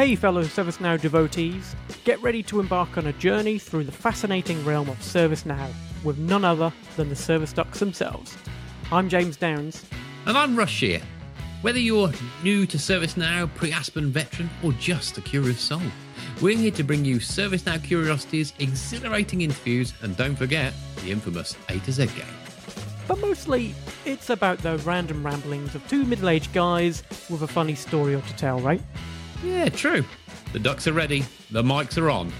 Hey, fellow ServiceNow devotees, get ready to embark on a journey through the fascinating realm of ServiceNow with none other than the Service Ducks themselves. I'm James Downs. And I'm Rush here. Whether you're new to ServiceNow, pre Aspen veteran, or just a curious soul, we're here to bring you ServiceNow curiosities, exhilarating interviews, and don't forget the infamous A to Z game. But mostly, it's about the random ramblings of two middle aged guys with a funny story or to tell, right? Yeah, true. The ducks are ready, the mics are on,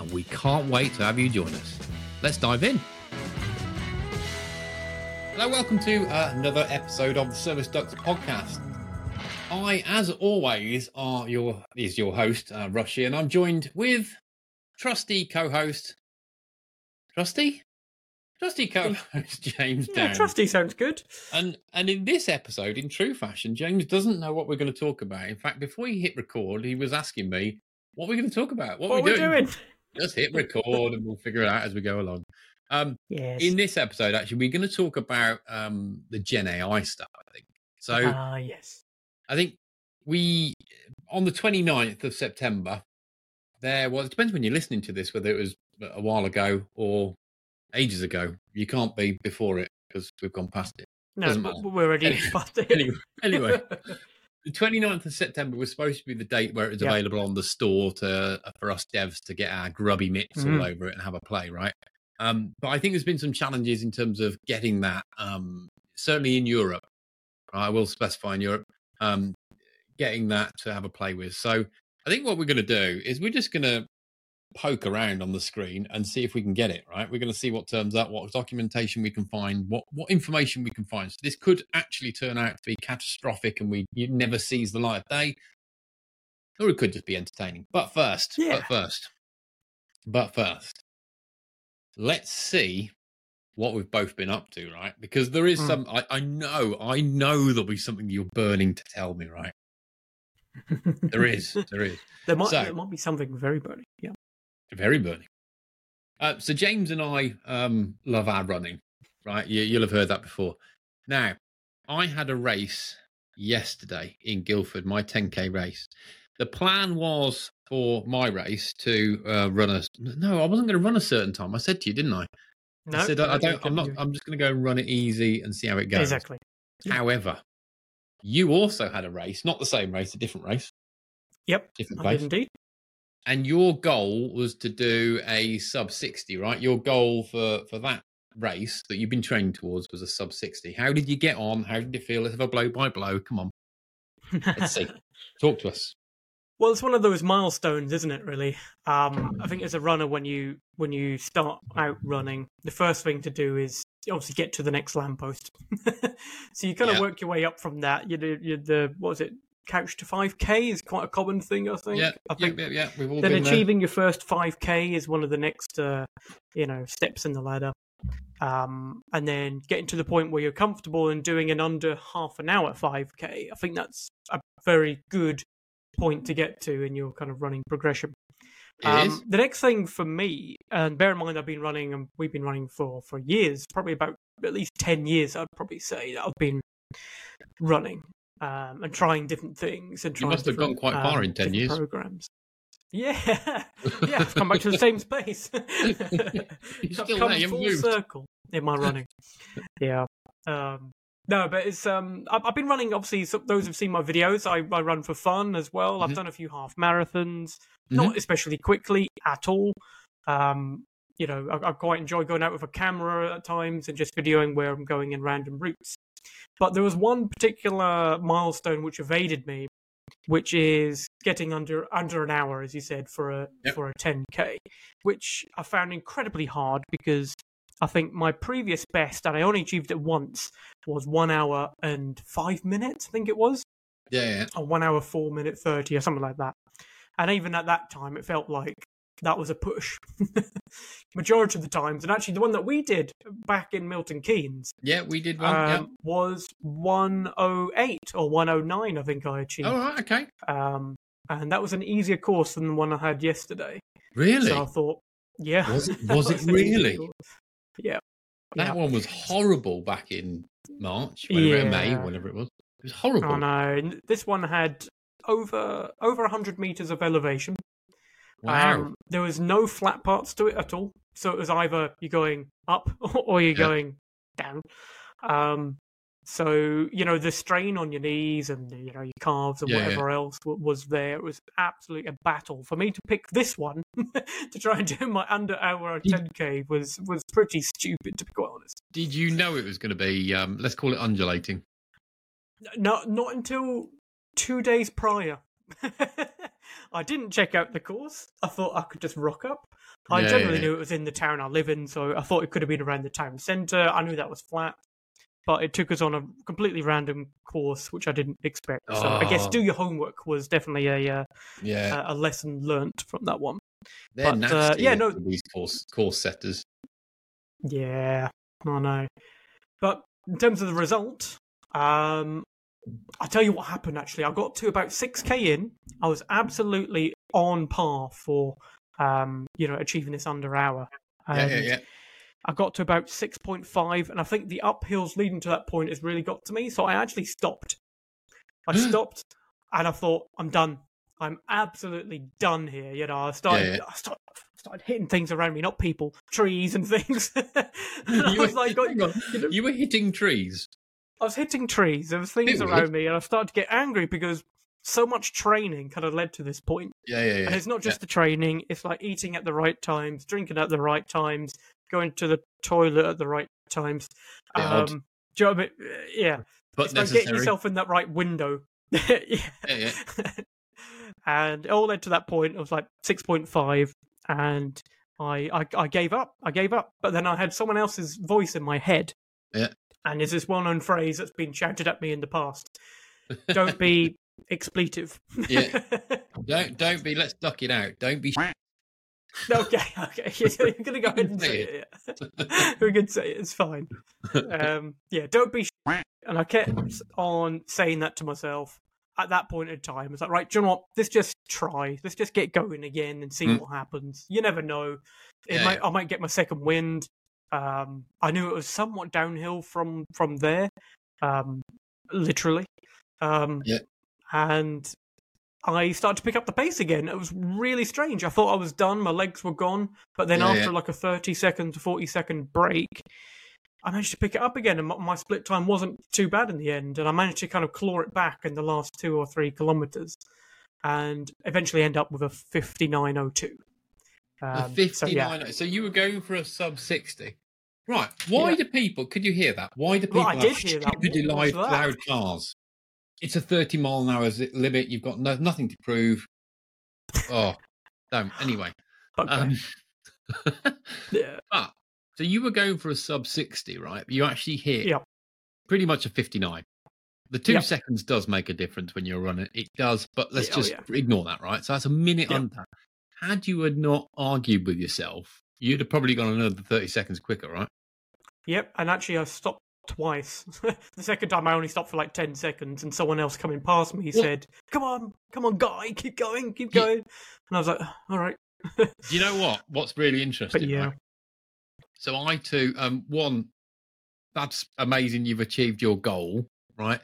and we can't wait to have you join us. Let's dive in. Hello, welcome to uh, another episode of the Service Ducks podcast. I, as always, are your is your host, uh, Rushy, and I'm joined with trusty co-host, trusty, trusty co-host James. Yeah, trusty sounds good. And and in this episode, in true fashion, James doesn't know what we're going to talk about. In fact, before he hit record, he was asking me, "What are we going to talk about? What, What are we doing?" doing? Just hit record, and we'll figure it out as we go along. Um, Yes. in this episode, actually, we're going to talk about um, the Gen AI stuff. I think so. Ah, yes. I think we on the 29th of September. There was. It depends when you're listening to this, whether it was a while ago or ages ago. You can't be before it because we've gone past it. No, but we're already Anyway- past it. Anyway, anyway, the 29th of September was supposed to be the date where it was Yeah. available on the store to for us devs to get our grubby mitts Mhm. all over it and have a play, right? Um, but I think there's been some challenges in terms of getting that, um, certainly in Europe. I will specify in Europe, um, getting that to have a play with. So I think what we're going to do is we're just going to poke around on the screen and see if we can get it right. We're going to see what turns up, what documentation we can find, what what information we can find. So this could actually turn out to be catastrophic, and we it never sees the light of day, or it could just be entertaining. But first, Yeah. but first, but first, let's see what we've both been up to, right? Because there is Hmm. some. I, I know, I know there'll be something you're burning to tell me, right? There is, there is. there might So- there might be something very burning. Yeah. Very burning. Uh, so James and I um, love our running, right? You, you'll have heard that before. Now, I had a race yesterday in Guildford, my 10k race. The plan was for my race to uh, run a. No, I wasn't going to run a certain time. I said to you, didn't I? No, I said I, I don't. I'm not. I'm just going to go and run it easy and see how it goes. Exactly. However, you also had a race, not the same race, a different race, Yep. different I place. did indeed. And your goal was to do a sub 60 right your goal for for that race that you've been training towards was a sub 60 how did you get on how did you feel let's have a blow by blow come on let's see talk to us Well, it's one of those milestones, isn't it? Really, um, I think as a runner, when you when you start out running, the first thing to do is obviously get to the next lamppost. so you kind of work your way up from that. You do you the what was it? Couch to five k is quite a common thing, I think. yeah I yeah, think yeah yeah we've all then been there. achieving your first 5k is one of the next uh, you know steps in the ladder um, and then getting to the point where you're comfortable and doing an under half an hour 5k i think that's a very good point to get to in your kind of running progression um, is. the next thing for me and bear in mind i've been running and we've been running for for years probably about at least 10 years i'd probably say that i've been running um, and trying different things and You trying must have gone different, quite far um, in 10 years. programs yeah yeah i've come back to the same space You're I've still come there, full moved. circle in my running yeah um no, but it's um. I've, I've been running. Obviously, so those who've seen my videos, I, I run for fun as well. I've Mhm. done a few half marathons, not especially quickly at all. Um, you know, I, I quite enjoy going out with a camera at times and just videoing where I'm going in random routes. But there was one particular milestone which evaded me, which is getting under under an hour, as you said, for a Yep. for a 10k, which I found incredibly hard because I think my previous best, and I only achieved it once, was one hour and five minutes. I think it was, yeah yeah or one hour four minute thirty, or something like that. And even at that time, it felt like that was a push. Majority of the times, and actually, the one that we did back in Milton Keynes yeah we did one yeah um, was 108 or 109, I think I achieved. oh right okay Um, and that was an easier course than the one I had yesterday. really So I thought, yeah. Was it- was it really? Yeah. that yeah. one was horrible back in march whenever May Yeah. whenever it was it was horrible Oh no! This one had over over 100 meters of elevation. Wow. Um, there was no flat parts to it at all. So it was either you're going up or you're Yeah. going down. Um, so you know the strain on your knees and you know your calves and Yeah, yeah. whatever else w- was there. It was absolutely a battle for me to pick this one to try and do my under hour 10k was was pretty stupid to be quite honest. Did you know it was going to be? Um, let's call it undulating. No, not until two days prior. I didn't check out the course. I thought I could just rock up. I Yeah, generally yeah. knew it was in the town I live in, so I thought it could have been around the town centre. I knew that was flat, but it took us on a completely random course, which I didn't expect. So I guess Oh. do your homework was definitely a uh, Yeah, a lesson learnt from that one. they're but, uh, yeah, no- these course course setters. Yeah, I know. But in terms of the result, um, I'll tell you what happened actually. I got to about 6k in. I was absolutely on par for, um, you know, achieving this under hour. Yeah, yeah, yeah. I got to about 6.5, and I think the uphills leading to that point has really got to me. So I actually stopped. I stopped, and I thought, I'm done. I'm absolutely done here. You know, I started, yeah. I started, started hitting things around me, not people, trees and things. and You were- like, hang on, you know, you were hitting trees. I was hitting trees. There was things around me, and I started to get angry because so much training kind of led to this point. Yeah, yeah, yeah. And it's not just the training; it's like eating at the right times, drinking at the right times, going to the toilet at the right times. Odd. Um, do you know what I mean? Yeah, but it's like getting yourself in that right window. yeah. Yeah, yeah. and it all led to that point. Was like six point five, and I, I I gave up. I gave up. But then I had someone else's voice in my head. Yeah. And there's this well-known phrase that's been shouted at me in the past: "Don't be expletive." Yeah. Don't don't be. Let's duck it out. Don't be. okay, okay. You're gonna go ahead and say it. Yeah. we can say it. It's fine. Um, yeah, don't be. And I kept on saying that to myself at that point in time. It's like, right, do you know what? Let's just try. Let's just get going again and see Mm. what happens. You never know. It Yeah, might. I might get my second wind. Um, I knew it was somewhat downhill from from there, um, literally. Um, Yeah. And I started to pick up the pace again. It was really strange. I thought I was done. My legs were gone. But then Yeah, after yeah. like a 30 second to 40 second break, I managed to pick it up again. And my, my split time wasn't too bad in the end. And I managed to kind of claw it back in the last two or three kilometers and eventually end up with a 59.02. A Um, so, 59. yeah. So, you were going for a sub 60. Right. Why Yeah. do people, could you hear that? Why do people Well, I have did hear that. stupidly loud, cars? It's a 30 mile an hour limit. You've got no, nothing to prove. Oh, don't. Anyway. Okay. Um, yeah. but, so you were going for a sub 60, right? You actually hit Yep. pretty much a 59. The two Yep. seconds does make a difference when you're running. It does, but let's Yeah, oh, just yeah. ignore that, right? So that's a minute Yep. under. Had you had not argued with yourself, you'd have probably gone another 30 seconds quicker, right? Yep, and actually I stopped twice. the second time I only stopped for like 10 seconds and someone else coming past me Well- said, Come on, come on, guy, keep going, keep Yeah. going. And I was like, All right. Do you know what? What's really interesting? But yeah, right? So I too, um, one, that's amazing. You've achieved your goal, right?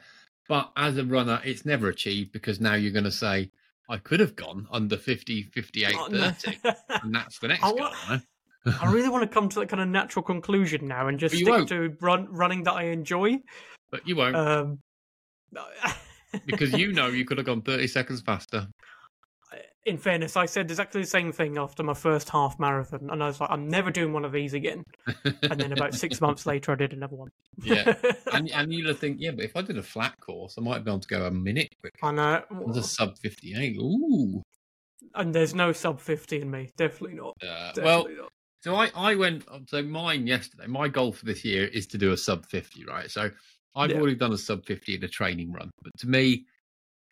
But as a runner, it's never achieved because now you're going to say, I could have gone under 50, 58, Oh, no. 30. And that's the next I wa- I really want to come to that kind of natural conclusion now and just But stick to run, running that I enjoy. But you won't Um, because you know you could have gone 30 seconds faster. In fairness, I said exactly the same thing after my first half marathon, and I was like, I'm never doing one of these again. And then about six months later, I did another one. Yeah. and, and you'd think, yeah, but if I did a flat course, I might be able to go a minute quicker. I know. It a sub 58. Ooh. And there's no sub 50 in me. Definitely not. Uh, Definitely well, not. So I, I went so mine yesterday. My goal for this year is to do a sub fifty, right? So I've Yeah. already done a sub fifty in a training run, but to me,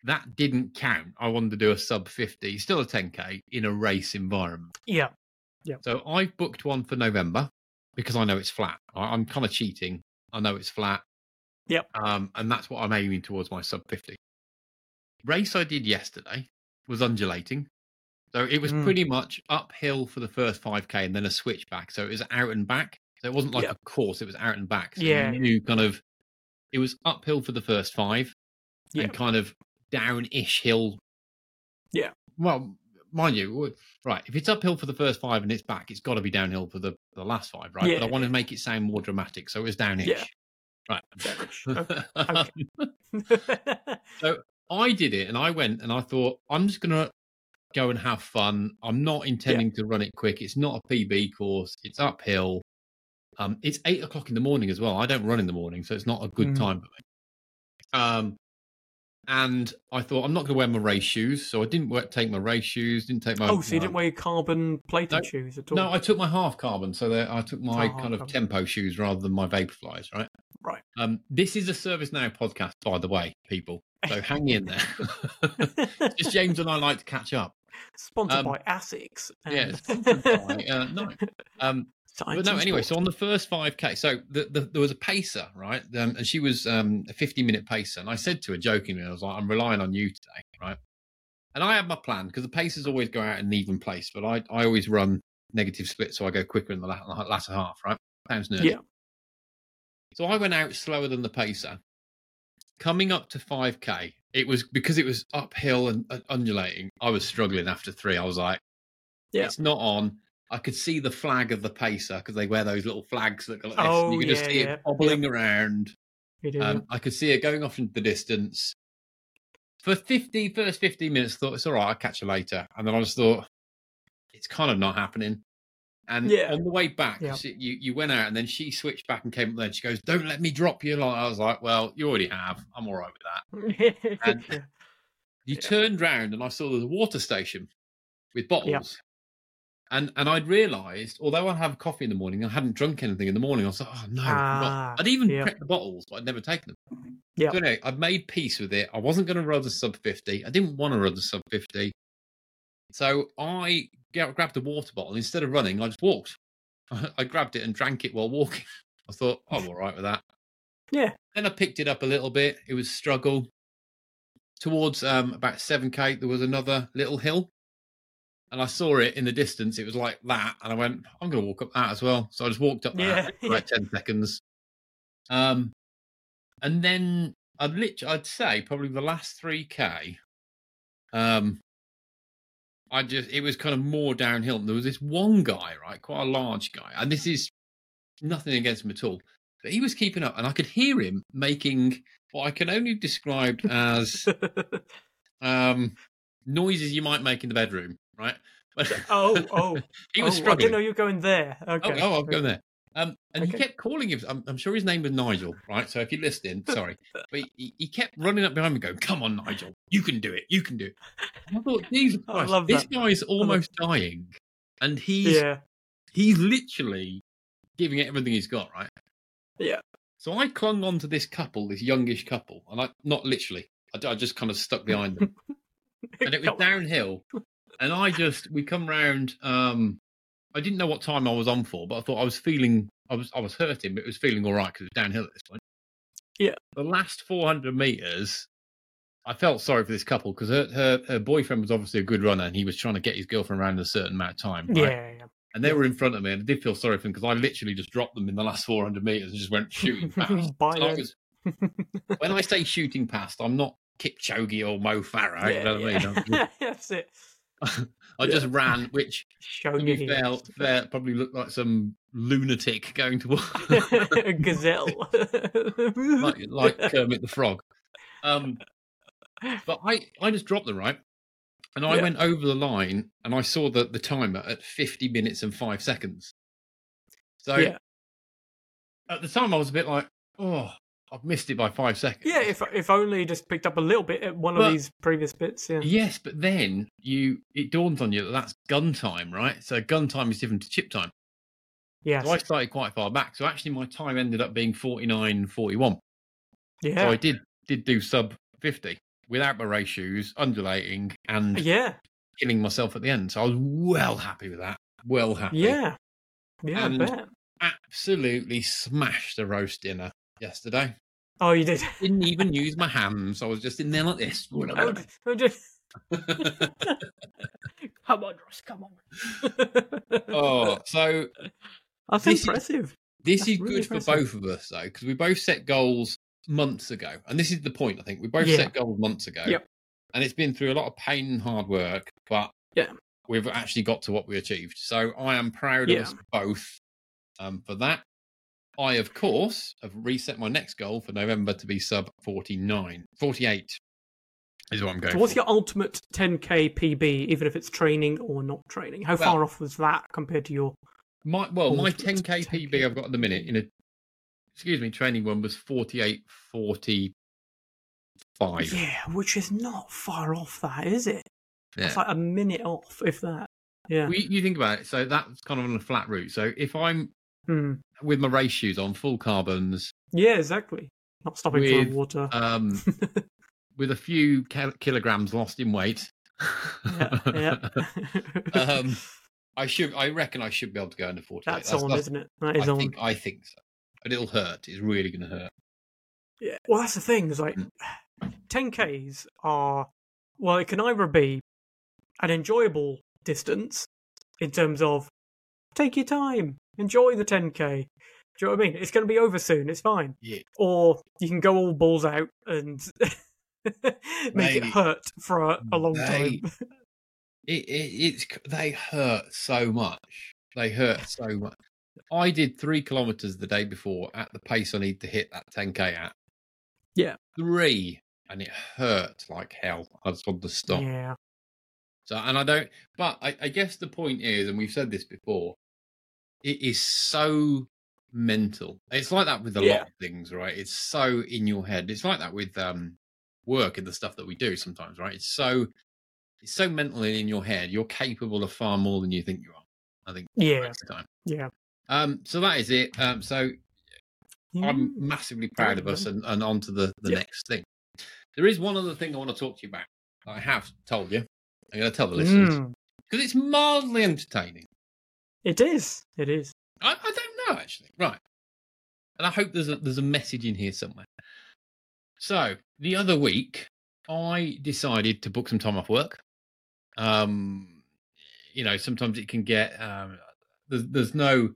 that didn't count. I wanted to do a sub fifty, still a ten k in a race environment. Yeah. Yeah. So I've booked one for November because I know it's flat. I, I'm kind of cheating. I know it's flat. Yep. Um, and that's what I'm aiming towards my sub fifty. Race I did yesterday was undulating. So it was Mm. pretty much uphill for the first 5k and then a switchback. So it was out and back. So it wasn't like Yep. a course, it was out and back. So Yeah. you knew kind of it was uphill for the first five Yep. and kind of down-ish hill Yeah. Well, mind you, right? If it's uphill for the first five and it's back, it's got to be downhill for the, the last five, right? Yeah. But I want to make it sound more dramatic, so it was downish. Yeah. Right. Downish. so I did it, and I went, and I thought I'm just gonna go and have fun. I'm not intending to run it quick. It's not a PB course. It's uphill. Um, it's eight o'clock in the morning as well. I don't run in the morning, so it's not a good Mm. time for me. Um, and I thought I'm not going to wear my race shoes, so I didn't wear, take my race shoes. Didn't take my. oh, so you didn't wear your carbon plated No. shoes at all? No, I took my half carbon, so that I took my Oh, kind of carbon. tempo shoes rather than my vaporflies, right? Right. Um, this is a Service Now podcast, by the way, people. So hang in there. Just James and I like to catch up. Sponsored Um, by Asics. Yeah, sponsored by, uh, no. Um, but no, anyway, so on the first 5K, so the, the, there was a pacer, right? Um, and she was um, a 50 minute pacer. And I said to her jokingly, I was like, I'm relying on you today, right? And I had my plan because the pacers always go out in an even place, but I, I always run negative split, so I go quicker in the la- latter half, right? Sounds nerdy. Yeah. So I went out slower than the pacer. Coming up to 5K, it was because it was uphill and uh, undulating. I was struggling after three. I was like, Yeah. it's not on. I could see the flag of the pacer because they wear those little flags that go like this. Oh, you could just see yeah. it bobbling around. Do. Um, I could see it going off into the distance. For 50, first 15 minutes, I thought it's all right, I'll catch you later. And then I just thought, it's kind of not happening. And Yeah. on the way back, Yeah. she, you, you went out and then she switched back and came up there and she goes, Don't let me drop you. Like, I was like, Well, you already have. I'm all right with that. and- You Yeah. turned round and I saw a water station with bottles. And and I'd realised, although I have coffee in the morning, I hadn't drunk anything in the morning. I was like, oh no, I forgot." Ah, I'd even yeah. prepped the bottles, but I'd never taken them. Yeah. So anyway, I'd made peace with it. I wasn't going to run the sub fifty. I didn't want to run the sub fifty. So I gra- grabbed a water bottle instead of running. I just walked. I grabbed it and drank it while walking. I thought I'm all right with that. Yeah. Then I picked it up a little bit. It was struggle. Towards um, about 7k, there was another little hill. And I saw it in the distance. It was like that. And I went, I'm going to walk up that as well. So I just walked up Yeah, that for about 10 seconds. Um, and then I'd literally, I'd say probably the last 3k, um, I just, it was kind of more downhill. And there was this one guy, right? Quite a large guy. And this is nothing against him at all. But he was keeping up, and I could hear him making what I can only describe as um, noises you might make in the bedroom, right? But oh, oh, he oh, was I struggling. didn't know you were going there. Oh, Okay. oh, I'm going there. Um, and he kept calling him. I'm, I'm sure his name was Nigel, right? So if you're listening, sorry, but he, he kept running up behind me, going, "Come on, Nigel, you can do it, you can do it." And I thought, Jesus I Christ, love this that. guy's almost dying, and he's Yeah. he's literally giving it everything he's got, right? Yeah. So I clung on to this couple, this youngish couple, and I not literally, I, I just kind of stuck behind them, and it was downhill, and I just we come round. Um, I didn't know what time I was on for, but I thought I was feeling, I was I was hurting, but it was feeling all right because it was downhill at this point. Yeah. The last 400 meters, I felt sorry for this couple because her, her her boyfriend was obviously a good runner, and he was trying to get his girlfriend around in a certain amount of time. right? Yeah, yeah. And they were in front of me, and I did feel sorry for them because I literally just dropped them in the last 400 meters and just went shooting past. I was- when I say shooting past, I'm not Kipchoge or Mo Farah. you know what I mean? yeah. That's it. I just ran, which Showing your be fair, fair, probably looked like some lunatic going to A gazelle. like, like Kermit the Frog. Um, but I, I just dropped them right, and I Yeah. went over the line, and I saw the the timer at 50 minutes and five seconds. So yeah. at the time, I was a bit like, oh, I've missed it by five seconds. Yeah, if if only you just picked up a little bit at one Well- of these previous bits. Yeah. Yes, but then you it dawns on you that that's gun time, right? So gun time is different to chip time. Yes. So I started quite far back. So actually, my time ended up being 49, 41. yeah. So I did did do sub 50 without my race shoes, undulating, and yeah. killing myself at the end. So I was well happy with that. Well happy. Yeah. Yeah. And- I bet. Absolutely smashed the roast dinner yesterday. Oh, you did. Didn't even use my hands. I was just in there like this. Oh, oh, just- come on, Ross. Come on. oh, so That's this is- impressive. this That's is really good for both of us though, because we both set goals months ago, and this is the point. I think we both Yeah. set goals months ago. Yep. and it's been through a lot of pain and hard work, but Yeah. we've actually got to what we achieved. So I am proud Yeah. of us both um, for that. I, of course, have reset my next goal for November to be sub 49. 48 is what I'm going So what's for. your ultimate 10k PB, even if it's training or not training? How Well- far off was that compared to your? My well, my 10k 10K. PB I've got at the minute in a excuse me training one was 48 45. Yeah, which is not far off that, is it? Yeah. It's like a minute off, if that. Yeah. Well, you, you think about it. So that's kind of on a flat route. So if I'm Hmm. with my race shoes on, full carbons, Yeah, exactly. Not stopping With, for water. um, with a few kil- kilograms lost in weight, yeah, yeah. um, I should. I reckon I should be able to go under forty. That's, on, isn't it? That is I on. think. I think so. But it'll hurt. It's really going to hurt. Yeah. Well, that's the thing. Is like, Mm. 10ks are well, it can either be an enjoyable distance in terms of take your time, enjoy the 10k. Do you know what I mean? It's going to be over soon. It's fine. Yeah. Or you can go all balls out and make Maybe. it hurt for a, a long They- time. It, it, it's they hurt so much. They hurt so much. I did three kilometers the day before at the pace I need to hit that 10k at. Yeah. three, and it hurt like hell. I just wanted to stop. Yeah. So, and I don't. But I, I guess the point is, and we've said this before, it is so mental. It's like that with a Yeah. lot of things, right? It's so in your head. It's like that with um work and the stuff that we do sometimes, right? It's so it's so mental and in your head. You're capable of far more than you think you are. I think Yeah. most of the time. Yeah. Um, so that is it. Um, so I'm Mm. massively proud of us and, and on to the, the Yeah. next thing. There is one other thing I want to talk to you about. I have told you. I'm going to tell the listeners Mm. because it's mildly entertaining. It is. It is. I, I don't know actually. Right. And I hope there's a there's a message in here somewhere. So the other week, I decided to book some time off work. Um, you know, sometimes it can get um, there's there's no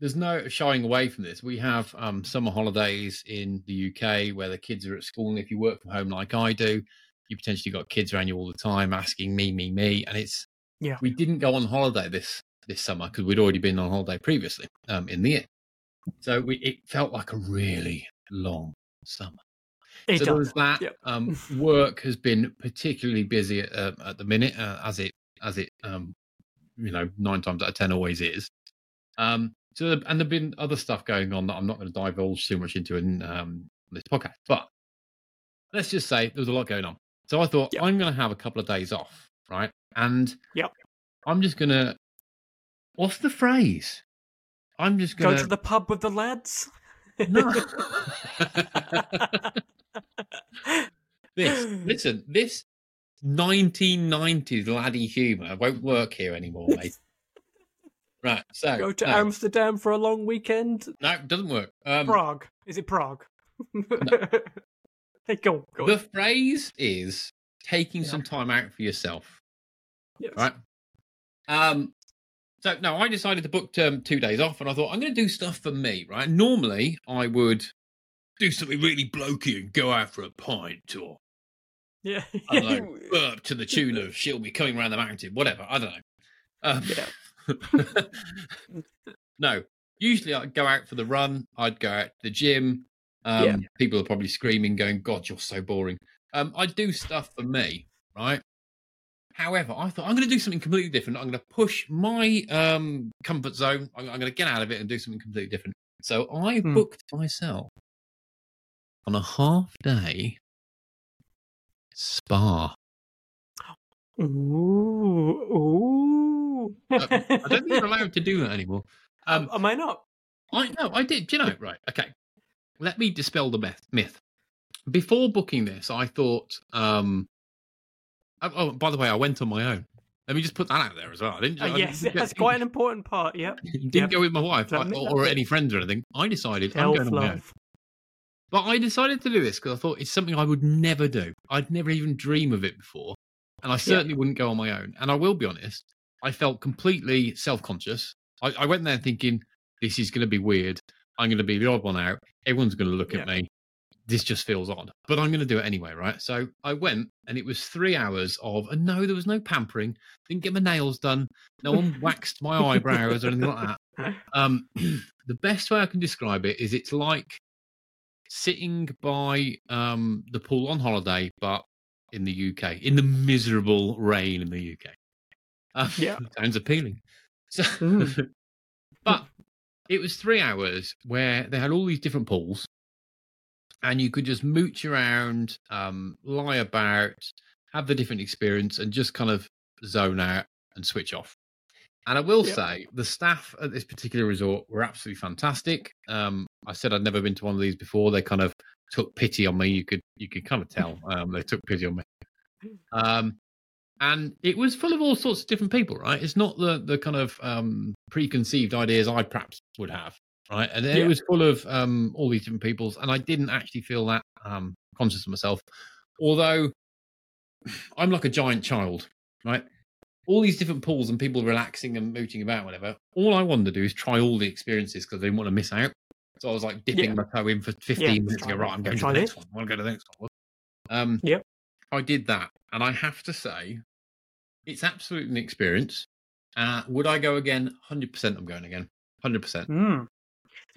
there's no shying away from this. We have um, summer holidays in the UK where the kids are at school, and if you work from home like I do, you potentially got kids around you all the time asking me, me, me, and it's Yeah. We didn't go on holiday this this summer because we'd already been on holiday previously um, in the year, so we it felt like a really long summer. It so there was that. Yep. Um, work has been particularly busy at, uh, at the minute, uh, as it as it um, you know nine times out of ten always is. Um, so and there've been other stuff going on that I'm not going to divulge too much into in um, this podcast, but let's just say there was a lot going on. So I thought Yep. I'm going to have a couple of days off, right? And Yep. I'm just going to. What's the phrase? I'm just Go going to the pub with the lads. no. this listen, this 1990s laddie humour won't work here anymore, mate. right, so Go to no, Amsterdam for a long weekend. no, it doesn't work. Um, Prague. Is it Prague? hey, go. go the phrase is taking Yeah. some time out for yourself, Yes. right? Um, so no, I decided to book um, two days off, and I thought I'm going to do stuff for me, right? Normally, I would do something really blokey and go out for a pint or Yeah. I don't know, burp to the tune of "She'll be coming around the mountain," whatever. I don't know. Um, no, usually I'd go out for the run. I'd go out to the gym. Um, Yeah. People are probably screaming, going, "God, you're so boring." Um, I do stuff for me, right? However, I thought I'm going to do something completely different. I'm going to push my um, comfort zone. I'm, I'm going to get out of it and do something completely different. So I Hmm. booked myself on a half day spa. Ooh. Ooh. I don't think you're allowed to do that anymore. Um, Am I not? I no, I did. Do you know? Right. Okay. Let me dispel the myth. Myth. Before booking this, I thought. um Oh, oh, by the way, I went on my own. Let me just put that out there as well. I didn't. Uh, I yes, didn't, that's quite an important part. Yep. didn't yep. go with my wife or, or any friends or anything. I decided I'm going on my own. But I decided to do this because I thought it's something I would never do. I'd never even dream of it before. And I certainly wouldn't go on my own. And I will be honest, I felt completely self conscious. I, I went there thinking, this is going to be weird. I'm going to be the odd one out. Everyone's going to look Yeah. at me. This just feels odd, but I'm going to do it anyway, right? So I went, and it was three hours of, and no, there was no pampering. Didn't get my nails done. No one waxed my eyebrows or anything like that. Um, the best way I can describe it is it's like sitting by um, the pool on holiday, but in the UK, in the miserable rain in the UK. Um, Yeah. sounds appealing. So, Mm. but it was three hours where they had all these different pools, and you could just mooch around, um, lie about, have the different experience, and just kind of zone out and switch off. And I will Yep. say, the staff at this particular resort were absolutely fantastic. Um, I said I'd never been to one of these before. They kind of took pity on me. You could you could kind of tell um, they took pity on me. Um, and it was full of all sorts of different people, right? It's not the the kind of um, preconceived ideas I perhaps would have, right? And it was full of um, all these different peoples, and I didn't actually feel that um, conscious of myself, although I'm like a giant child, right? All these different pools and people relaxing and mooching about, whatever. All I wanted to do is try all the experiences because I didn't want to miss out. So I was like dipping Yeah. my toe in for 15 Yeah, minutes. Go right. I'm going to Try the next this. one. I want to go to the next one. Um, Yep. I did that, and I have to say, it's absolutely an experience. Uh, would I go again? Hundred percent. I'm going again. Hundred percent. Mm.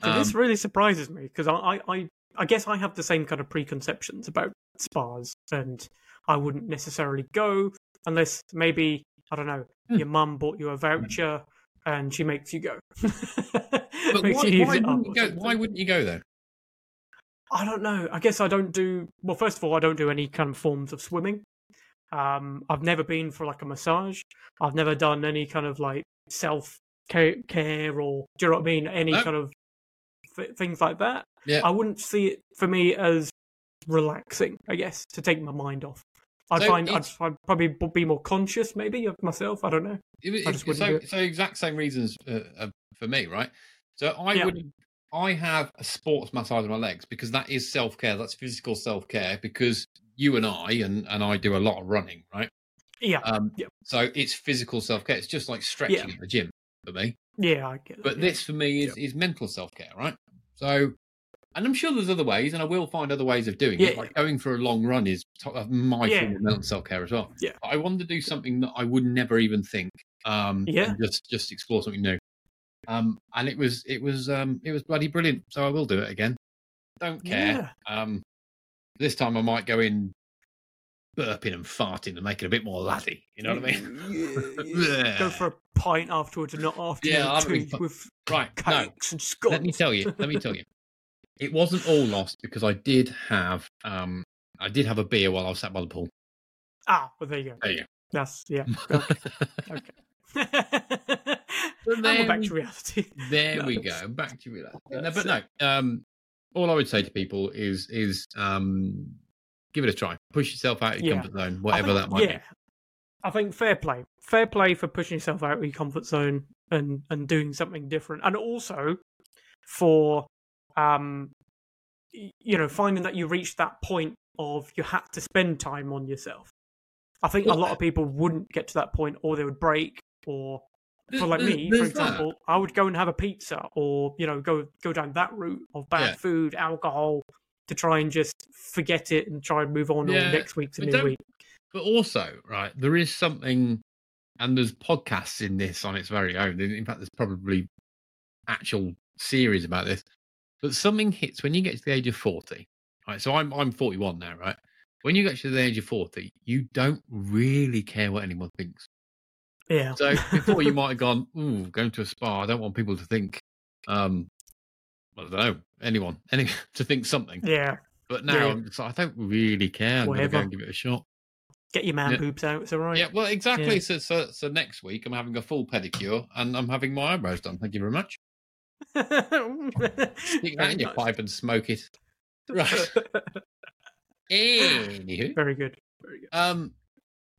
So this Um, really surprises me because I, I, I, I guess I have the same kind of preconceptions about spas, and I wouldn't necessarily go unless maybe I don't know Hmm. your mum bought you a voucher and she makes you go. But Makes why, you why wouldn't you go? Why wouldn't you go there? I don't know. I guess I don't do well. First of all, I don't do any kind of forms of swimming. Um, I've never been for like a massage. I've never done any kind of like self care or do you know what I mean? Any No. kind of th- things like that. Yeah. I wouldn't see it for me as relaxing. I guess to take my mind off. I'd So find I'd, I'd probably be more conscious maybe of myself. I don't know. It, I it- just wouldn't do so, it. so exact same reasons uh, uh, for me, right? So I Yeah. would. I have a sports massage on my legs because that is self care. That's physical self care because you and I and and I do a lot of running, right? Yeah, Um, Yeah. So it's physical self care. It's just like stretching Yeah. at the gym for me. yeah, I get it. But yeah. this for me is, is mental self care, right? So, and I'm sure there's other ways, and I will find other ways of doing it. Like going for a long run is uh, my Yeah. form of mental self care as well. Yeah. But I wanted to do something that I would never even think. Um, Yeah. just just explore something new. Um, and it was it was um it was bloody brilliant. So I will do it again. Don't care. Um, this time I might go in burping and farting and make it a bit more laddie. You know what I mean? Go for a pint afterwards and not after Yeah, yeah, I'm having tea fun. with right. No, cakes and scones. let me tell you let me tell you it wasn't all lost because i did have um i did have a beer while i was sat by the pool Ah, well, there you go. there you go That's yeah. Okay. and we're back to reality. there No, we go back to reality no, but no um all i would say to people is is um give it a try push yourself out of your Yeah. comfort zone whatever think- that might yeah. I think fair play, fair play for pushing yourself out of your comfort zone and and doing something different, and also for um, you know, finding that you reached that point of you had to spend time on yourself. I think Well, a lot of people wouldn't get to that point, or they would break, or for like me, for there's that. example, I would go and have a pizza, or you know, go go down that route of bad Yeah. food, alcohol, to try and just forget it and try and move on. Yeah, Or next week's a but new week. but also right there is something and there's podcasts in this on its very own in fact there's probably actual series about this but something hits when you get to the age of 40 right so i'm i'm 41 now right when you get to the age of 40 you don't really care what anyone thinks Yeah. so before you might have gone ooh going to a spa i don't want people to think um i don't know anyone any to think something Yeah. but now Yeah. i'm just like, i don't really care i'm gonna go and give it a shot Get your man Yeah. boobs out. It's all right. Yeah, well, exactly. Yeah. So, so, so next week I'm having a full pedicure and I'm having my eyebrows done. Thank you very much. Stick that in your pipe and smoke it. Right. Anywho, Very good. Very good. um,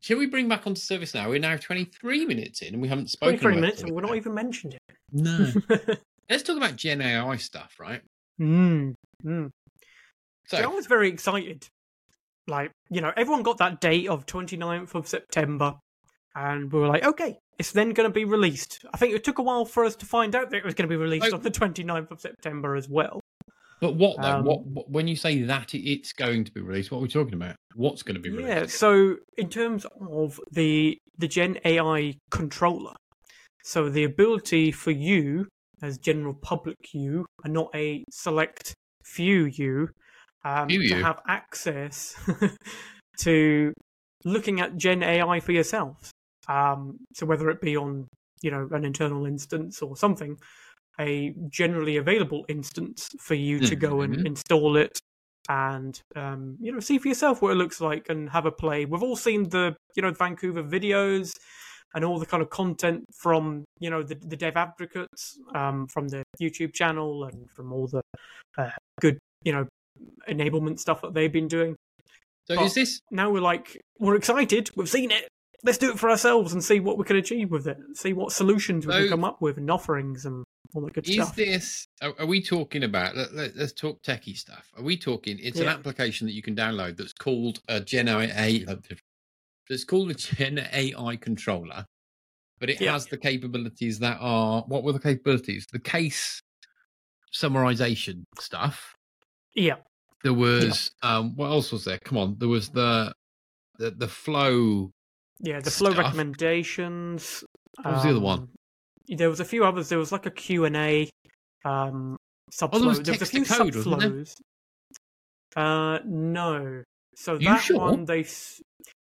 shall we bring back onto service now? We're now 23 minutes in and we haven't spoken. 23 minutes and we're not even mentioned it. No. Let's talk about Gen AI stuff, right? mm, mm. So, See, I was very excited. Like, you know, everyone got that date of 29th of September, and we were like, okay, it's then going to be released. I think it took a while for us to find out that it was going to be released Oh. on the 29th of September as well. But what though? Um, what, what when you say that it's going to be released? What are we talking about? What's going to be released? Yeah, so in terms of the the Gen AI controller, so the ability for you as general public you and not a select few you um, Few to you. have access to looking at Gen AI for yourselves. Um, so whether it be on you know an internal instance or something, a generally available instance for you to go and Mhm. install it and um, you know see for yourself what it looks like and have a play. We've all seen the you know Vancouver videos and all the kind of content from you know the, the dev advocates um, from the YouTube channel and from all the uh, good you know enablement stuff that they've been doing. So But- is this Now we're like we're excited. We've seen it. Let's do it for ourselves and see what we can achieve with it. See what solutions we So- can come up with and offerings and all that good is stuff. Is this are, are we talking about let, let, us talk techie stuff are we talking it's an application that you can download that's called a gen ai it's called a gen ai controller but it Yeah. has the capabilities that are what were the capabilities the case summarization stuff Yeah. there was um what else was there come on there was the the, the flow Yeah, the flow stuff. recommendations. What was the other one? um, There was a few others. There was like a Q and A um, subflow. Oh, there was there was a few code, subflows. Uh, no. So You that sure? one, they,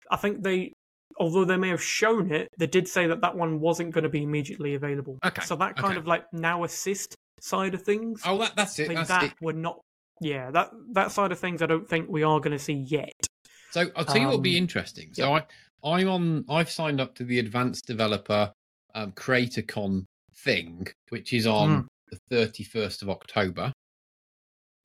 I think they, although they may have shown it, they did say that that one wasn't going to be immediately available. Okay, So that kind okay. of like now assist side of things. oh that, that's I it that's that it we're not. Yeah, that that side of things, I don't think we are going to see yet. So I'll tell you what would be Um, interesting. So I, I'm on. I've signed up to the Advanced Developer um, CreatorCon thing, which is on the 31st of October.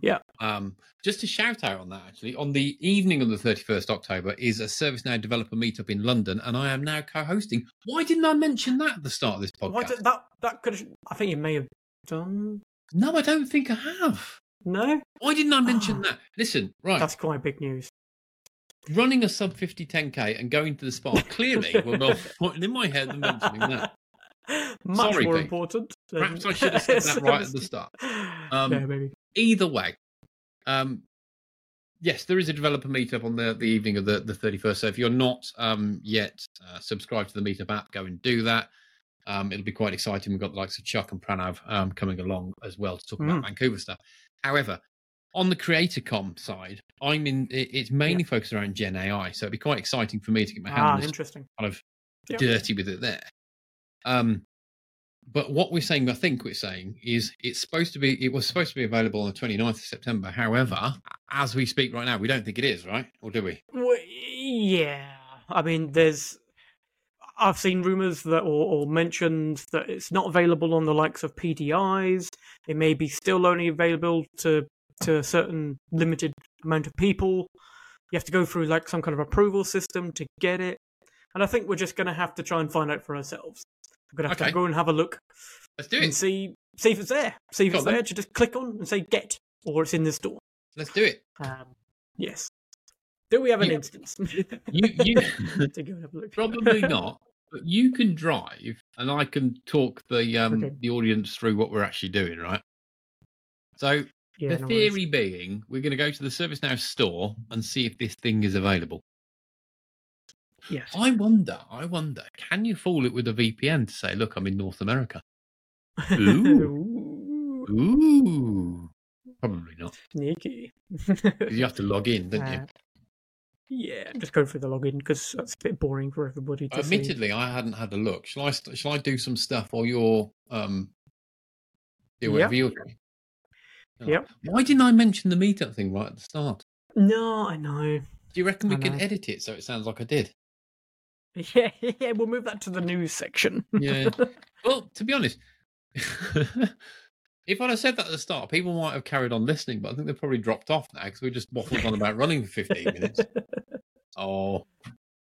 Yeah. Um, just to shout out on that, actually, on the evening of the 31st October is a ServiceNow developer meetup in London, and I am now co-hosting. Why didn't I mention that at the start of this podcast? did- that that could I think you may have done. No, I don't think I have. No, Why didn't I mention Ah. that? Listen, right. that's quite big news. running a sub 50 10k and going to the spa clearly were more important in my head than mentioning that. Much Sorry, more Pete. important. Perhaps I should have said that right at the start. Um, yeah, maybe. Either way, um, yes, there is a developer meetup on the, the evening of the, the 31st. So if you're not um, yet uh, subscribed to the meetup app, go and do that. Um, it'll be quite exciting. We've got the likes of Chuck and Pranav um, coming along as well to talk about Mm. Vancouver stuff. However, on the CreatorCon side, I'm in. It's mainly focused around Gen AI, so it'd be quite exciting for me to get my hands Ah, interesting. kind of Yep. dirty with it there. Um, but what we're saying, I think we're saying, is it's supposed to be, it was supposed to be available on the 29th of September. However, as we speak right now, we don't think it is, right? Or do we? Well, yeah, I mean, there's. I've seen rumors that, or, or mentions that it's not available on the likes of PDIs. It may be still only available to to a certain limited amount of people. You have to go through like some kind of approval system to get it. And I think we're just going to have to try and find out for ourselves. We're going to have Okay. to go and have a look Let's do it. and see see if it's there. See if Go it's on there. To just click on and say get, or it's in the store. Let's do it. Um, yes. Do we have an You- instance? You, you to go and have a look. probably not, but you can drive, and I can talk the um Okay. the audience through what we're actually doing, right? So Yeah, the no worries. theory being, we're going to go to the ServiceNow store and see if this thing is available. Yes. I wonder, I wonder, can you fool it with a VPN to say, look, I'm in North America? Ooh. Ooh. Probably not. Sneaky. you have to log in, don't you? Uh, yeah, just go through the login because that's a bit boring for everybody to see. Admittedly, I hadn't had a look. Shall I? st- Shall I do some stuff while you're um, do whatever you're doing? Yep. Why didn't I mention the meetup thing right at the start? No, I know. Do you reckon we can edit it so it sounds like I did? Yeah, yeah, we'll move that to the news section. Yeah. well, to be honest, if I'd have said that at the start, people might have carried on listening, but I think they've probably dropped off now because we just waffled on about running for 15 minutes. Oh,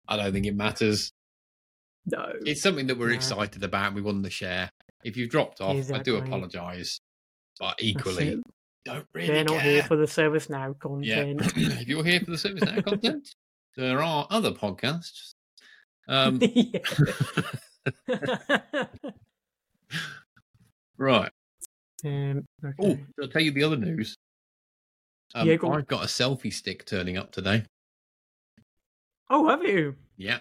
I don't think it matters. no. It's something that we're No. excited about. and We wanted to share. If you've dropped off, I do apologise, but equally, don't really They're not care. here for the service now yeah, content. if you're here for the service now content, there are other podcasts. Um, right. um, Oh. I'll tell you the other news. Um, Yeah, go. I've got a selfie stick turning up today. Oh, have you? Yeah.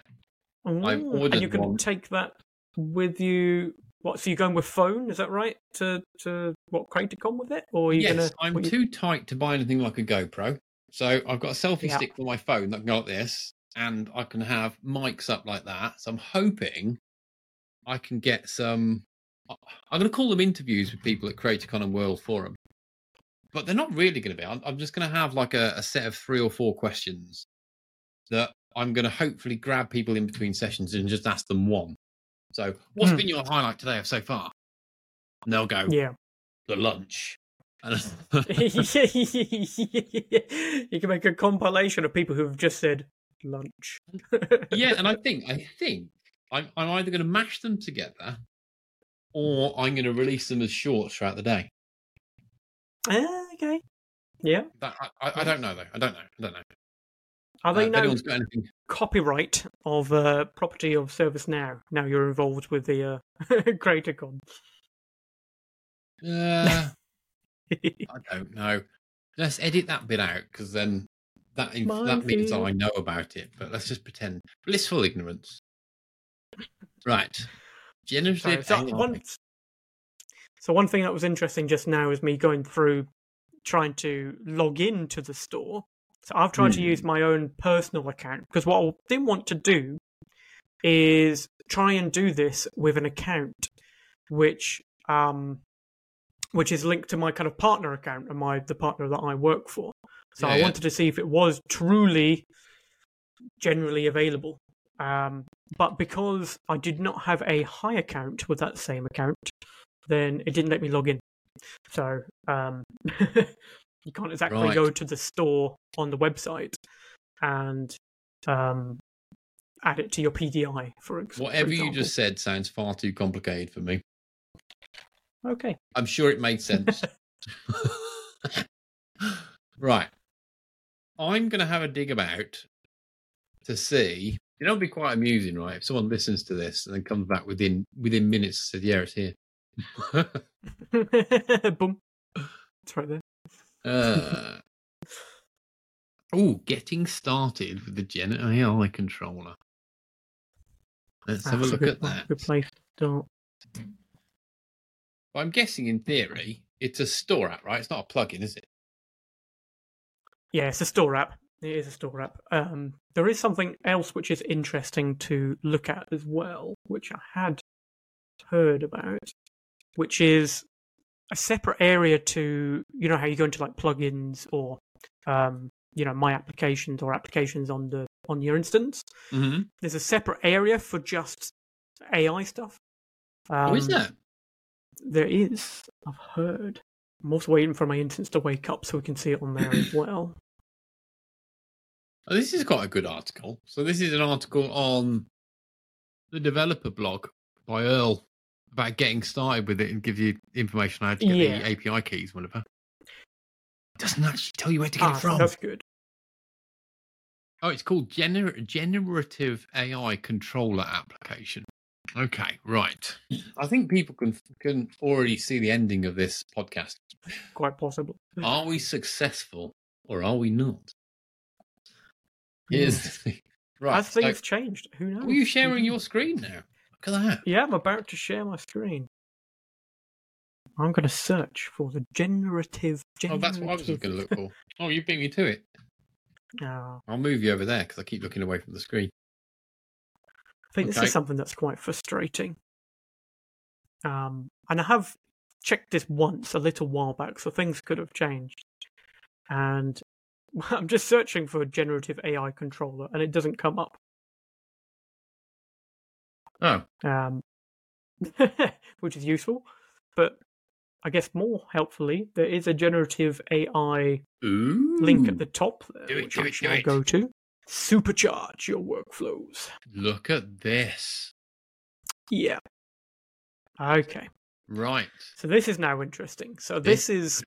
Oh, and ordered you can take that with you. What? So you're going with phone? Is that right? To to what? CreatorCon with it, or yes, gonna? I'm what you- too tight to buy anything like a GoPro. So I've got a selfie Yeah. stick for my phone that can go like this, and I can have mics up like that. So I'm hoping I can get some. I'm going to call them interviews with people at CreatorCon and World Forum, but they're not really going to be. I'm, I'm just going to have like a, a set of three or four questions that I'm going to hopefully grab people in between sessions and just ask them one. So, what's Hmm. been your highlight today so far? And they'll go Yeah. the lunch. You can make a compilation of people who have just said lunch. yeah, and I think I think I'm, I'm either going to mash them together, or I'm going to release them as shorts throughout the day. Ah, okay. Yeah. That, I, I, I don't know though. I don't know. I don't know. Are Uh, they if now anyone's got anything, copyright of uh, property of ServiceNow? Now you're involved with the uh, CreatorCon. uh, I don't know. Let's edit that bit out because then that means I know about it. But let's just pretend blissful ignorance. Right. Generative so one, so one thing that was interesting just now is me going through trying to log into the store. So I've tried to Hmm. use my own personal account because what I didn't want to do is try and do this with an account which um which is linked to my kind of partner account and my the partner that I work for. So Yeah, I yeah. wanted to see if it was truly generally available. Um, but because I did not have a HI account with that same account, then it didn't let me log in. So um, you can't exactly Right. go to the store on the website and um, add it to your PDI, for, ex- for Whatever you just said sounds far too complicated for me. Okay. I'm sure it made sense. right. I'm going to have a dig about to see. You know, it'll be quite amusing, right? If someone listens to this and then comes back within within minutes and says, "Yeah, it's here." Boom. It's right there. uh, oh, getting started with the Gen AI controller. Let's have a That's look good, at that. Good place start. Well, I'm guessing, in theory, it's a store app, right? It's not a plugin, is it? Yeah, it's a store app. It is a store app. Um, there is something else which is interesting to look at as well, which I had heard about, which is a separate area to you know how you go into like plugins or um, you know my applications or applications on the on your instance. Mm-hmm. There's a separate area for just AI stuff. Um, oh, is that? There is. I've heard. I'm also waiting for my instance to wake up so we can see it on there as well. Oh, this is quite a good article. So this is an article on the developer blog by Earl about getting started with it and give you information on how to get Yeah. the API keys, whatever. It doesn't actually tell you where to get Ah, it from. That's good. Oh, it's called gener- Generative AI Controller Application. Okay, right. I think people can can already see the ending of this podcast. Quite possible. Are we successful or are we not? Thing. Right. Has so- things changed? Who knows? Are you sharing your screen now? Look at that. Yeah, I'm about to share my screen. I'm going to search for the generative. Oh, that's what I was going to look for. Oh, you beat me to it. Ah, I'll move you over there because I keep looking away from the screen. I think this is something that's quite frustrating. Um, and I have checked this once a little while back, so things could have changed. And I'm just searching for a generative AI controller, and it doesn't come up. Oh, um, which is useful. But I guess more helpfully, there is a generative AI ooh. link at the top there, Do it, which do I it, do shall it. go to. Supercharge your workflows. Look at this. Yeah. Okay. Right. So this is now interesting. So this is,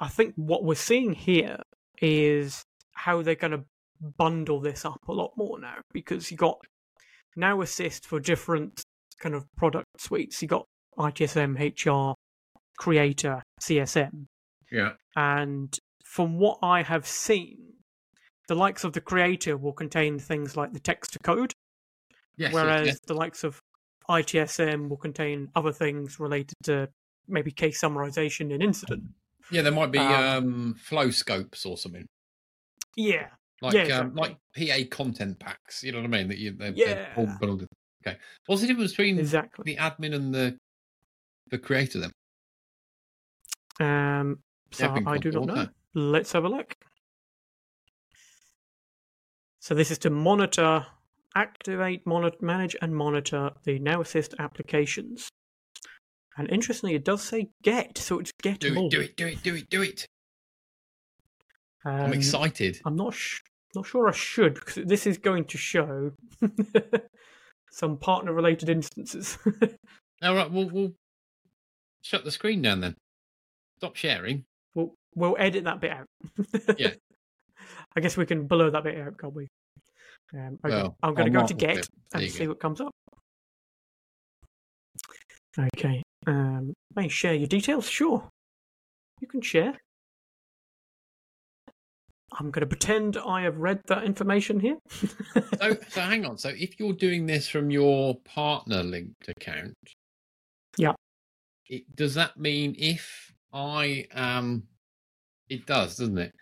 I think, what we're seeing here is how they're going to bundle this up a lot more now because you got Now Assist for different kind of product suites. You got ITSM, HR, Creator, CSM, Yeah. and from what I have seen, the likes of the creator will contain things like the text to code, Yes, yes, whereas yes. the likes of ITSM will contain other things related to maybe case summarization and incident. Yeah, there might be Um, um, flow scopes or something Yeah, like Yeah, um, like PA content packs. You know what I mean? That you they're, Yeah. they're all bundled. Okay, what's the difference between exactly. the admin and the the creator then? Um, so I do not know. Let's have a look. So this is to monitor, activate, monitor, manage, and monitor the Now Assist applications. And interestingly, it does say get, so it's get Do it, do it, do it, do it, do it. I'm Um, excited. I'm not sh- not sure I should because this is going to show some partner-related instances. All right, we'll we'll shut the screen down then. Stop sharing. we'll we'll edit that bit out. Yeah. I guess we can blur that bit out, can't we? Um, okay. Well, I'm going to go to get and see what comes up. Okay. Um, may share your details? Sure. You can share. I'm going to pretend I have read that information here. So so hang on. So if you're doing this from your partner linked account, Yeah. it, does that mean if I am? It does, doesn't it?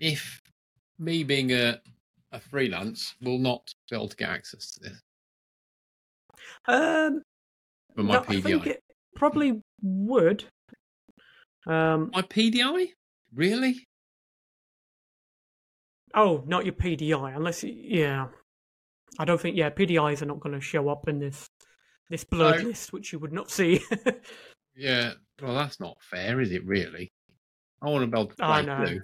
If me being a a freelance will not be able to get access to this um, for my no, PDI. it probably would. Um, My PDI? Really? oh, not your PDI, unless yeah. I don't think yeah PDIs are not going to show up in this this blurred No. list, which you would not see. Yeah. Well, that's not fair, is it? Really? I want to be able to play too.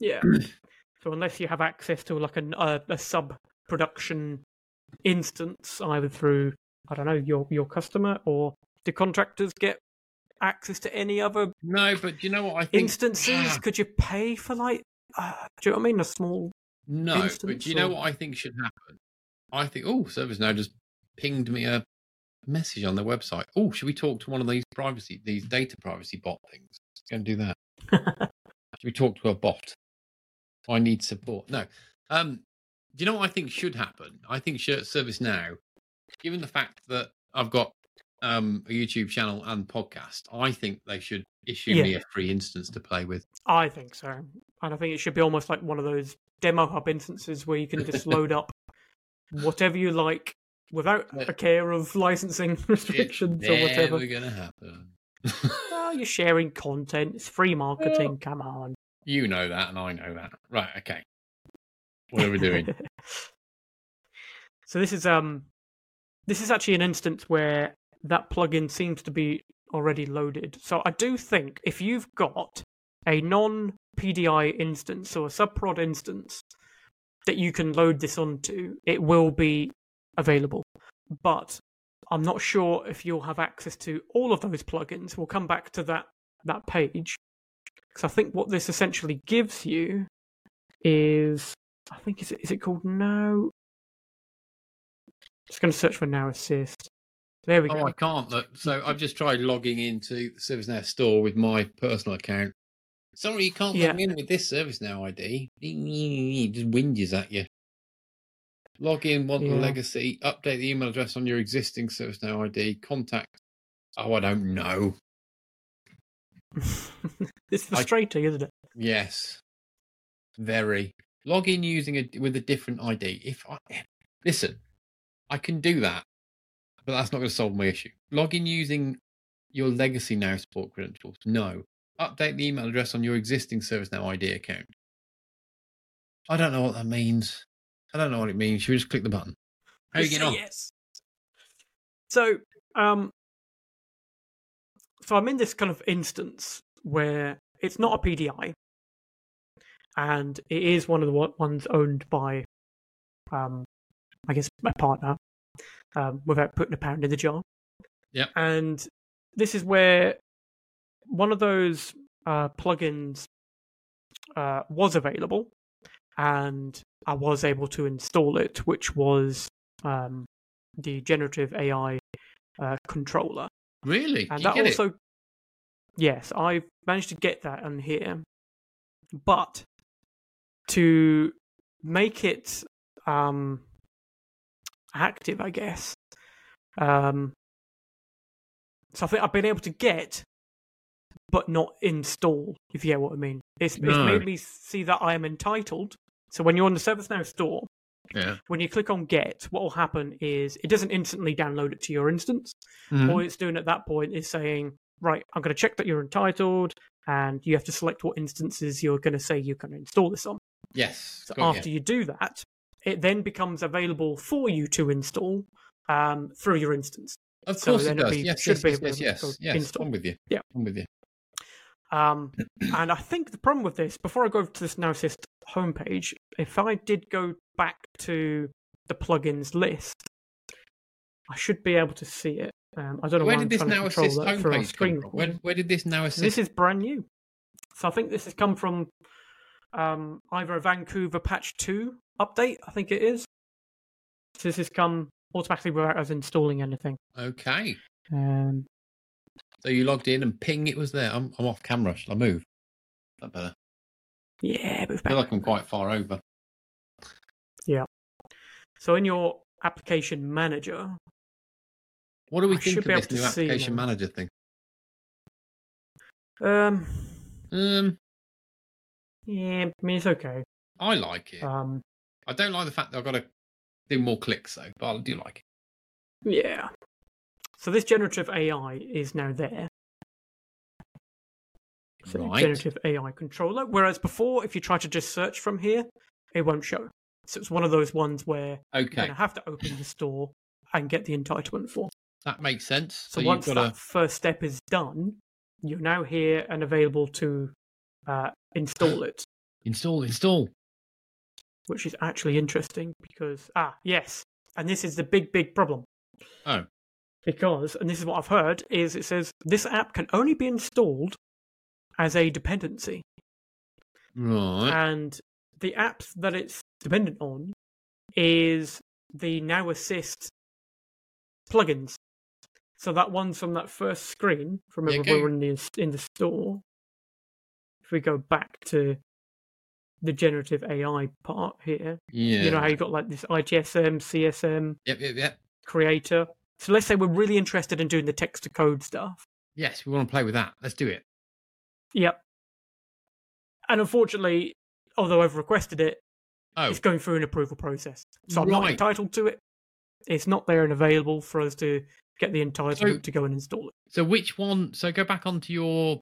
Yeah. so unless you have access to like an, uh, a sub production instance, either through I don't know your your customer or do contractors get access to any other No, but do you know what I think? instances? Ah, Could you pay for like? Uh, do you know what I mean? A small. no, but do you know or- what I think should happen? I think oh, ServiceNow just pinged me a message on their website. Oh, should we talk to one of these privacy, these data privacy bot things? Let's go and do that. Should we talk to a bot? I need support. No. Um, do you know what I think should happen? I think should ServiceNow, given the fact that I've got um, a YouTube channel and podcast, I think they should issue Yeah. me a free instance to play with. I think so, and I think it should be almost like one of those demo hub instances where you can just load up whatever you like without a care of licensing restrictions or whatever. Never gonna happen. Oh, you're sharing content. It's free marketing. Come on. you know that, and I know that. Right? Okay. What are we doing? so this is um, this is actually an instance where that plugin seems to be already loaded. So I do think if you've got a non PDI instance or a subprod instance that you can load this onto, it will be available. But I'm not sure if you'll have access to all of those plugins. We'll come back to that that page because I think what this essentially gives you is I think is it is it called Now? Just going to search for Now Assist. There we oh, go. I can't look. So I've just tried logging into the ServiceNow store with my personal account. Sorry, you can't Yeah. log in with this ServiceNow ID. It just whinges at you. Log in, want the legacy, update the email address on your existing ServiceNow ID, contact. Oh, I don't know. it's frustrating, isn't it? Yes, very. Log in using a with a different ID. If I listen, I can do that, but that's not going to solve my issue. Log in using your legacy now support credentials. No. Update the email address on your existing ServiceNow ID account. I don't know what that means. I don't know what it means. Should we just click the button? How you Just get on? Yes. So, um, so I'm in this kind of instance where it's not a PDI, and it is one of the one- ones owned by, um, I guess my partner, um, without putting a pound in the jar. Yep. And this is where one of those uh, plugins uh, was available, and I was able to install it, which was um, the generative AI uh, controller. Really? And Did that also, yes, I managed to get that on here. but to make it um, active, I guess. Um, so I think I've been able to get, but not install. If you get what I mean, it's, No. it's made me see that I am entitled. So when you're on the ServiceNow store, Yeah. when you click on Get, what will happen is it doesn't instantly download it to your instance. Mhm. All it's doing at that point is saying, right, I'm going to check that you're entitled, and you have to select what instances you're going to say you're going to install this on. Yes. So after you. you do that, it then becomes available for you to install um, through your instance. Of course it it'll does. be- yes, should yes, be yes, yes, yes, yes. install. I'm with you. Yeah. I'm with you. Um, and I think the problem with this, before I go to this Now Assist homepage, if I did go back to the plugins list, I should be able to see it. Um, I don't know Where why did I'm this Now Assist that through our homepage screen come from? Where, where did this Now Assist? This is brand new. So I think this has come from um, either a Vancouver patch 2 update, I think it is. This has come automatically without us installing anything. okay. Um, So you logged in and ping, it was there. I'm, I'm off camera. Should I move? That better. yeah, move I feel like I'm quite far over. Yeah. So in your application manager, What do we I think of this new application manager thing? um, Um, yeah, I mean it's okay. I like it. Um, I don't like the fact that I've got to do more clicks though, but I do like it. yeah. So this generative AI is now there. So Right. generative AI controller. Whereas before, if you try to just search from here, it won't show. So it's one of those ones where Okay, to have to open the store and get the entitlement for. that makes sense. So, So, once got that first step is done, you're now here and available to uh, install it, install, install. Which is actually interesting because ah yes, and this is the big big problem. Oh. Because and this is what I've heard is it says this app can only be installed as a dependency, Right. and the apps that it's dependent on is the Now Assist plugins. So that one's from that first screen. From Yeah, remember we go- were in the in the store. If we go back to the generative AI part here, yeah. you know how you got like this ITSM, CSM, Yep, yep, yep. creator. So let's say we're really interested in doing the text to code stuff. Yes, we want to play with that. Let's do it. Yep. And unfortunately, although I've requested it, Oh, it's going through an approval process. So I'm not entitled to it. It's not there and available for us to get the entitlement So- to go and install it. so which one? So go back onto your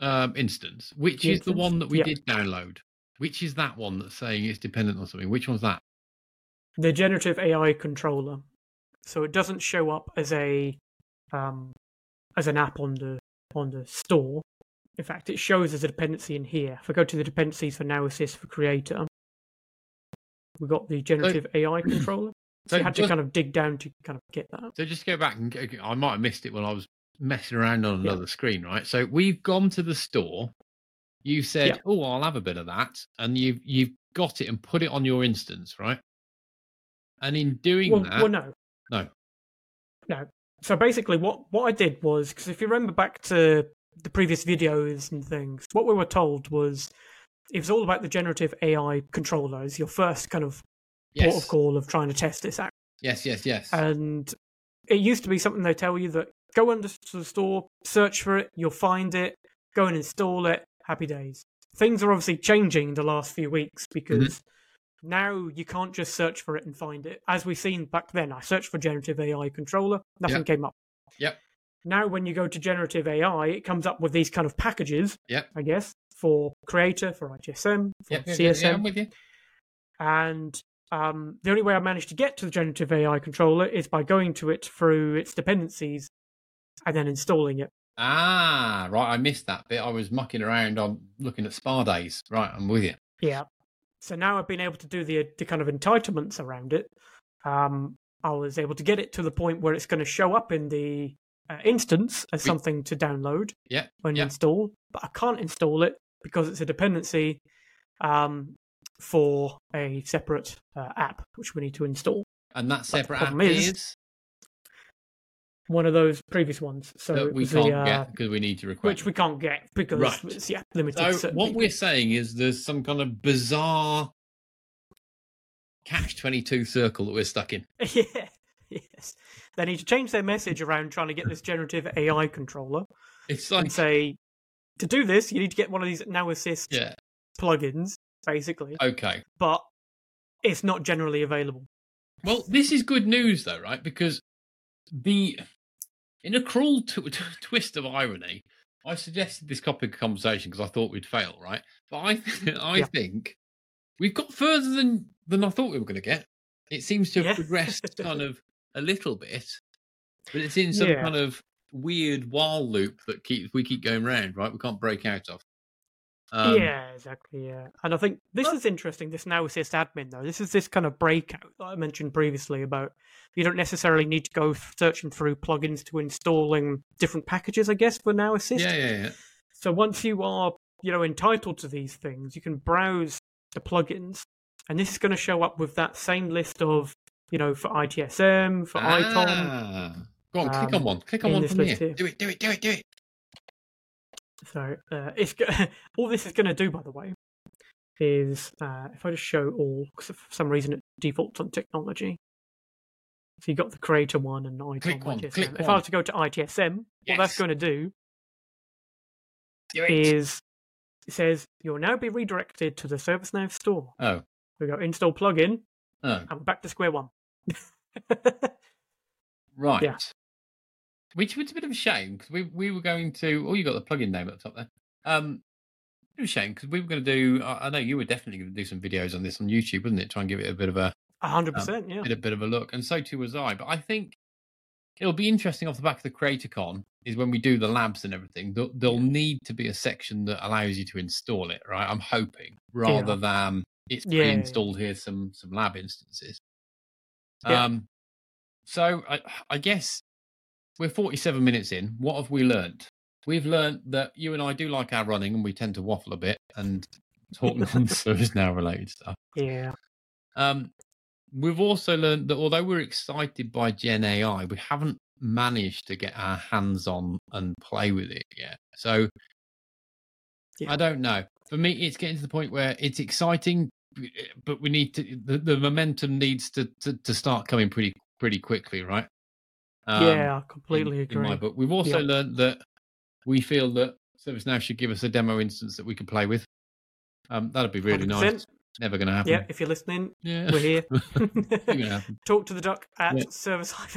um, instance. Which The is the one that we Yeah. did download? Which is that one that's saying it's dependent on something? Which one's that? The generative AI controller. So it doesn't show up as a um, as an app on the on the store. In fact, it shows as a dependency in here. If I go to the dependencies for Now Assist for Creator, we've got the generative AI controller. So, So you had to kind of dig down to kind of get that. So just go back and go, I might have missed it when I was messing around on Yeah. another screen, right? So we've gone to the store. You said, Yeah. "Oh, I'll have a bit of that," and you've you've got it and put it on your instance, right? And in doing Well, that, well, no, no, No. So basically, what what I did was because if you remember back to the previous videos and things, what we were told was it was all about the generative AI controllers. your first kind of port of call of trying to test this out. yes, yes, yes, And it used to be something they tell you that go under to the store, search for it, you'll find it, go and install it. Happy days. Things are obviously changing in the last few weeks because now you can't just search for it and find it. As we've seen back then, I searched for generative AI controller, nothing Yep. came up. Yep. Now, when you go to generative AI, it comes up with these kind of packages, Yep. I guess, for Creator, for ITSM, for Yep, CSM. yeah, I'm with you. And um, the only way I managed to get to the generative AI controller is by going to it through its dependencies and then installing it. Ah, right, I missed that bit. I was mucking around on looking at spa days. Right, I'm with you. Yeah. So now I've been able to do the the kind of entitlements around it. Um, I was able to get it to the point where it's going to show up in the uh, instance as something to download Yeah, when you yeah. install, but I can't install it because it's a dependency um, for a separate uh, app which we need to install. and that separate app is- is one of those previous ones. So that we can't uh, get because we need to request. which we can't get because Right. it's yeah limited. So what people. we're saying is there's some kind of bizarre catch twenty two circle that we're stuck in. yeah, yes, they need to change their message around trying to get this generative AI controller It's like and say to do this you need to get one of these Now Assist yeah, plugins, basically, okay. but it's not generally available. Well, this is good news though, right? Because the in a cruel t- t- twist of irony, I suggested this topic of conversation because I thought we'd fail, right? But I I Yeah. think we've got further than than I thought we were going to get. It seems to have Yeah. progressed kind of a little bit, but it's in some Yeah. kind of weird while loop that keeps we keep going round, right? We can't break out of. Um, yeah, exactly. Yeah, and I think this is interesting. This Now Assist admin, though, this is this kind of breakout that I mentioned previously about you don't necessarily need to go searching through plugins to installing different packages. I guess for Now Assist. Yeah, yeah, yeah. So once you are, you know, entitled to these things, you can browse the plugins, and this is going to show up with that same list of, you know, for ITSM, for ITOM. Ah. Go on, click on um, one. Click on one from here. here. Do it, do it, do it, do it. So uh, it's all this is going to do, by the way, is uh, if I just show all, because for some reason it defaults on technology. So you got the creator one and. Click one, ITSM. click if I one. was to go to ITSM, what that's going to do Do it. is it says you'll now be redirected to the ServiceNow store. Oh, We go install plugin, oh, and we're back to square one. right. Yeah. Which was a bit of a shame because we we were going to. Oh, you got the plugin name at the top there. Um, it was a shame because we were going to do. I, I know you were definitely going to do some videos on this on YouTube, wasn't it? Try and give it a bit of a A hundred percent, yeah. bit, a bit of a look, and so too was I. But I think it'll be interesting off the back of the CreatorCon is when we do the labs and everything. There'll, there'll need to be a section that allows you to install it, right? I'm hoping rather than it's Yeah, yeah, yeah. pre-installed. Here's some some lab instances. Yeah. Um, so I, I guess we're 47 minutes in. What have we learned? We've learned that you and I do like our running, and we tend to waffle a bit and talk nonsense now related stuff. Yeah. Um, we've also learned that although we're excited by Gen AI, we haven't managed to get our hands on and play with it yet. So Yeah. I don't know. For me, it's getting to the point where it's exciting, but we need to the, the momentum needs to, to to start coming pretty pretty quickly, right? Um, yeah, I in- completely in agree. my book. We've also Yeah. learned that we feel that ServiceNow should give us a demo instance that we can play with. Um, that'd be really 100%. nice. Never going to happen. Yeah, if you're listening, Yeah. we're here. Never gonna happen. Talk to the duck at Yeah. service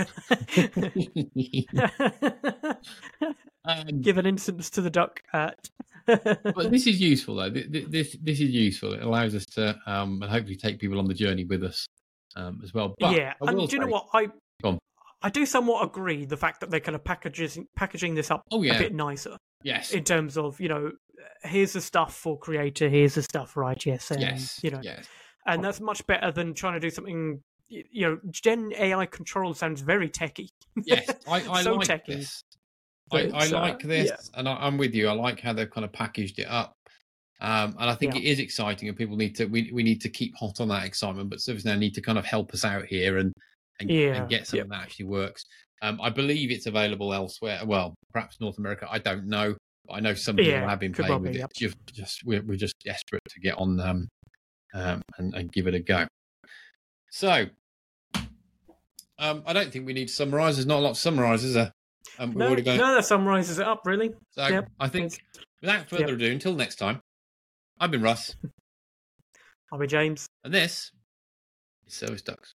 um, Give an instance to the duck at. but this is useful though. Th- th- This this is useful. It allows us to um, and hopefully take people on the journey with us um, as well. But yeah, and do you know what I? I do somewhat agree the fact that they're kind of packaging packaging this up Oh yeah, a bit nicer yes, in terms of you know here's the stuff for creator, here's the stuff for ITSM, yes, you know, yes. and that's much better than trying to do something. You know, Gen AI control sounds very techy. yes, I, I So like techy. this. I, But I uh, like this, yeah. and I, I'm with you. I like how they've kind of packaged it up, um, and I think Yeah. it is exciting. And people need to we, we need to keep hot on that excitement. But ServiceNow need to kind of help us out here and and, Yeah, and get something that actually works. Um, I believe it's available elsewhere. Well, perhaps North America. I don't know. But I know some people Yeah, have been playing well with be, it. yep. Just, just we're, we're just desperate to get on um, um, and, and give it a go. So, um, I don't think we need to summarise. There's not a lot to summarise, is there? Um, No, already gone. no, that summarizes it up really. So Yep. I think without further ado, until next time, I've been Russ, I'll be James. and this is Service Ducks.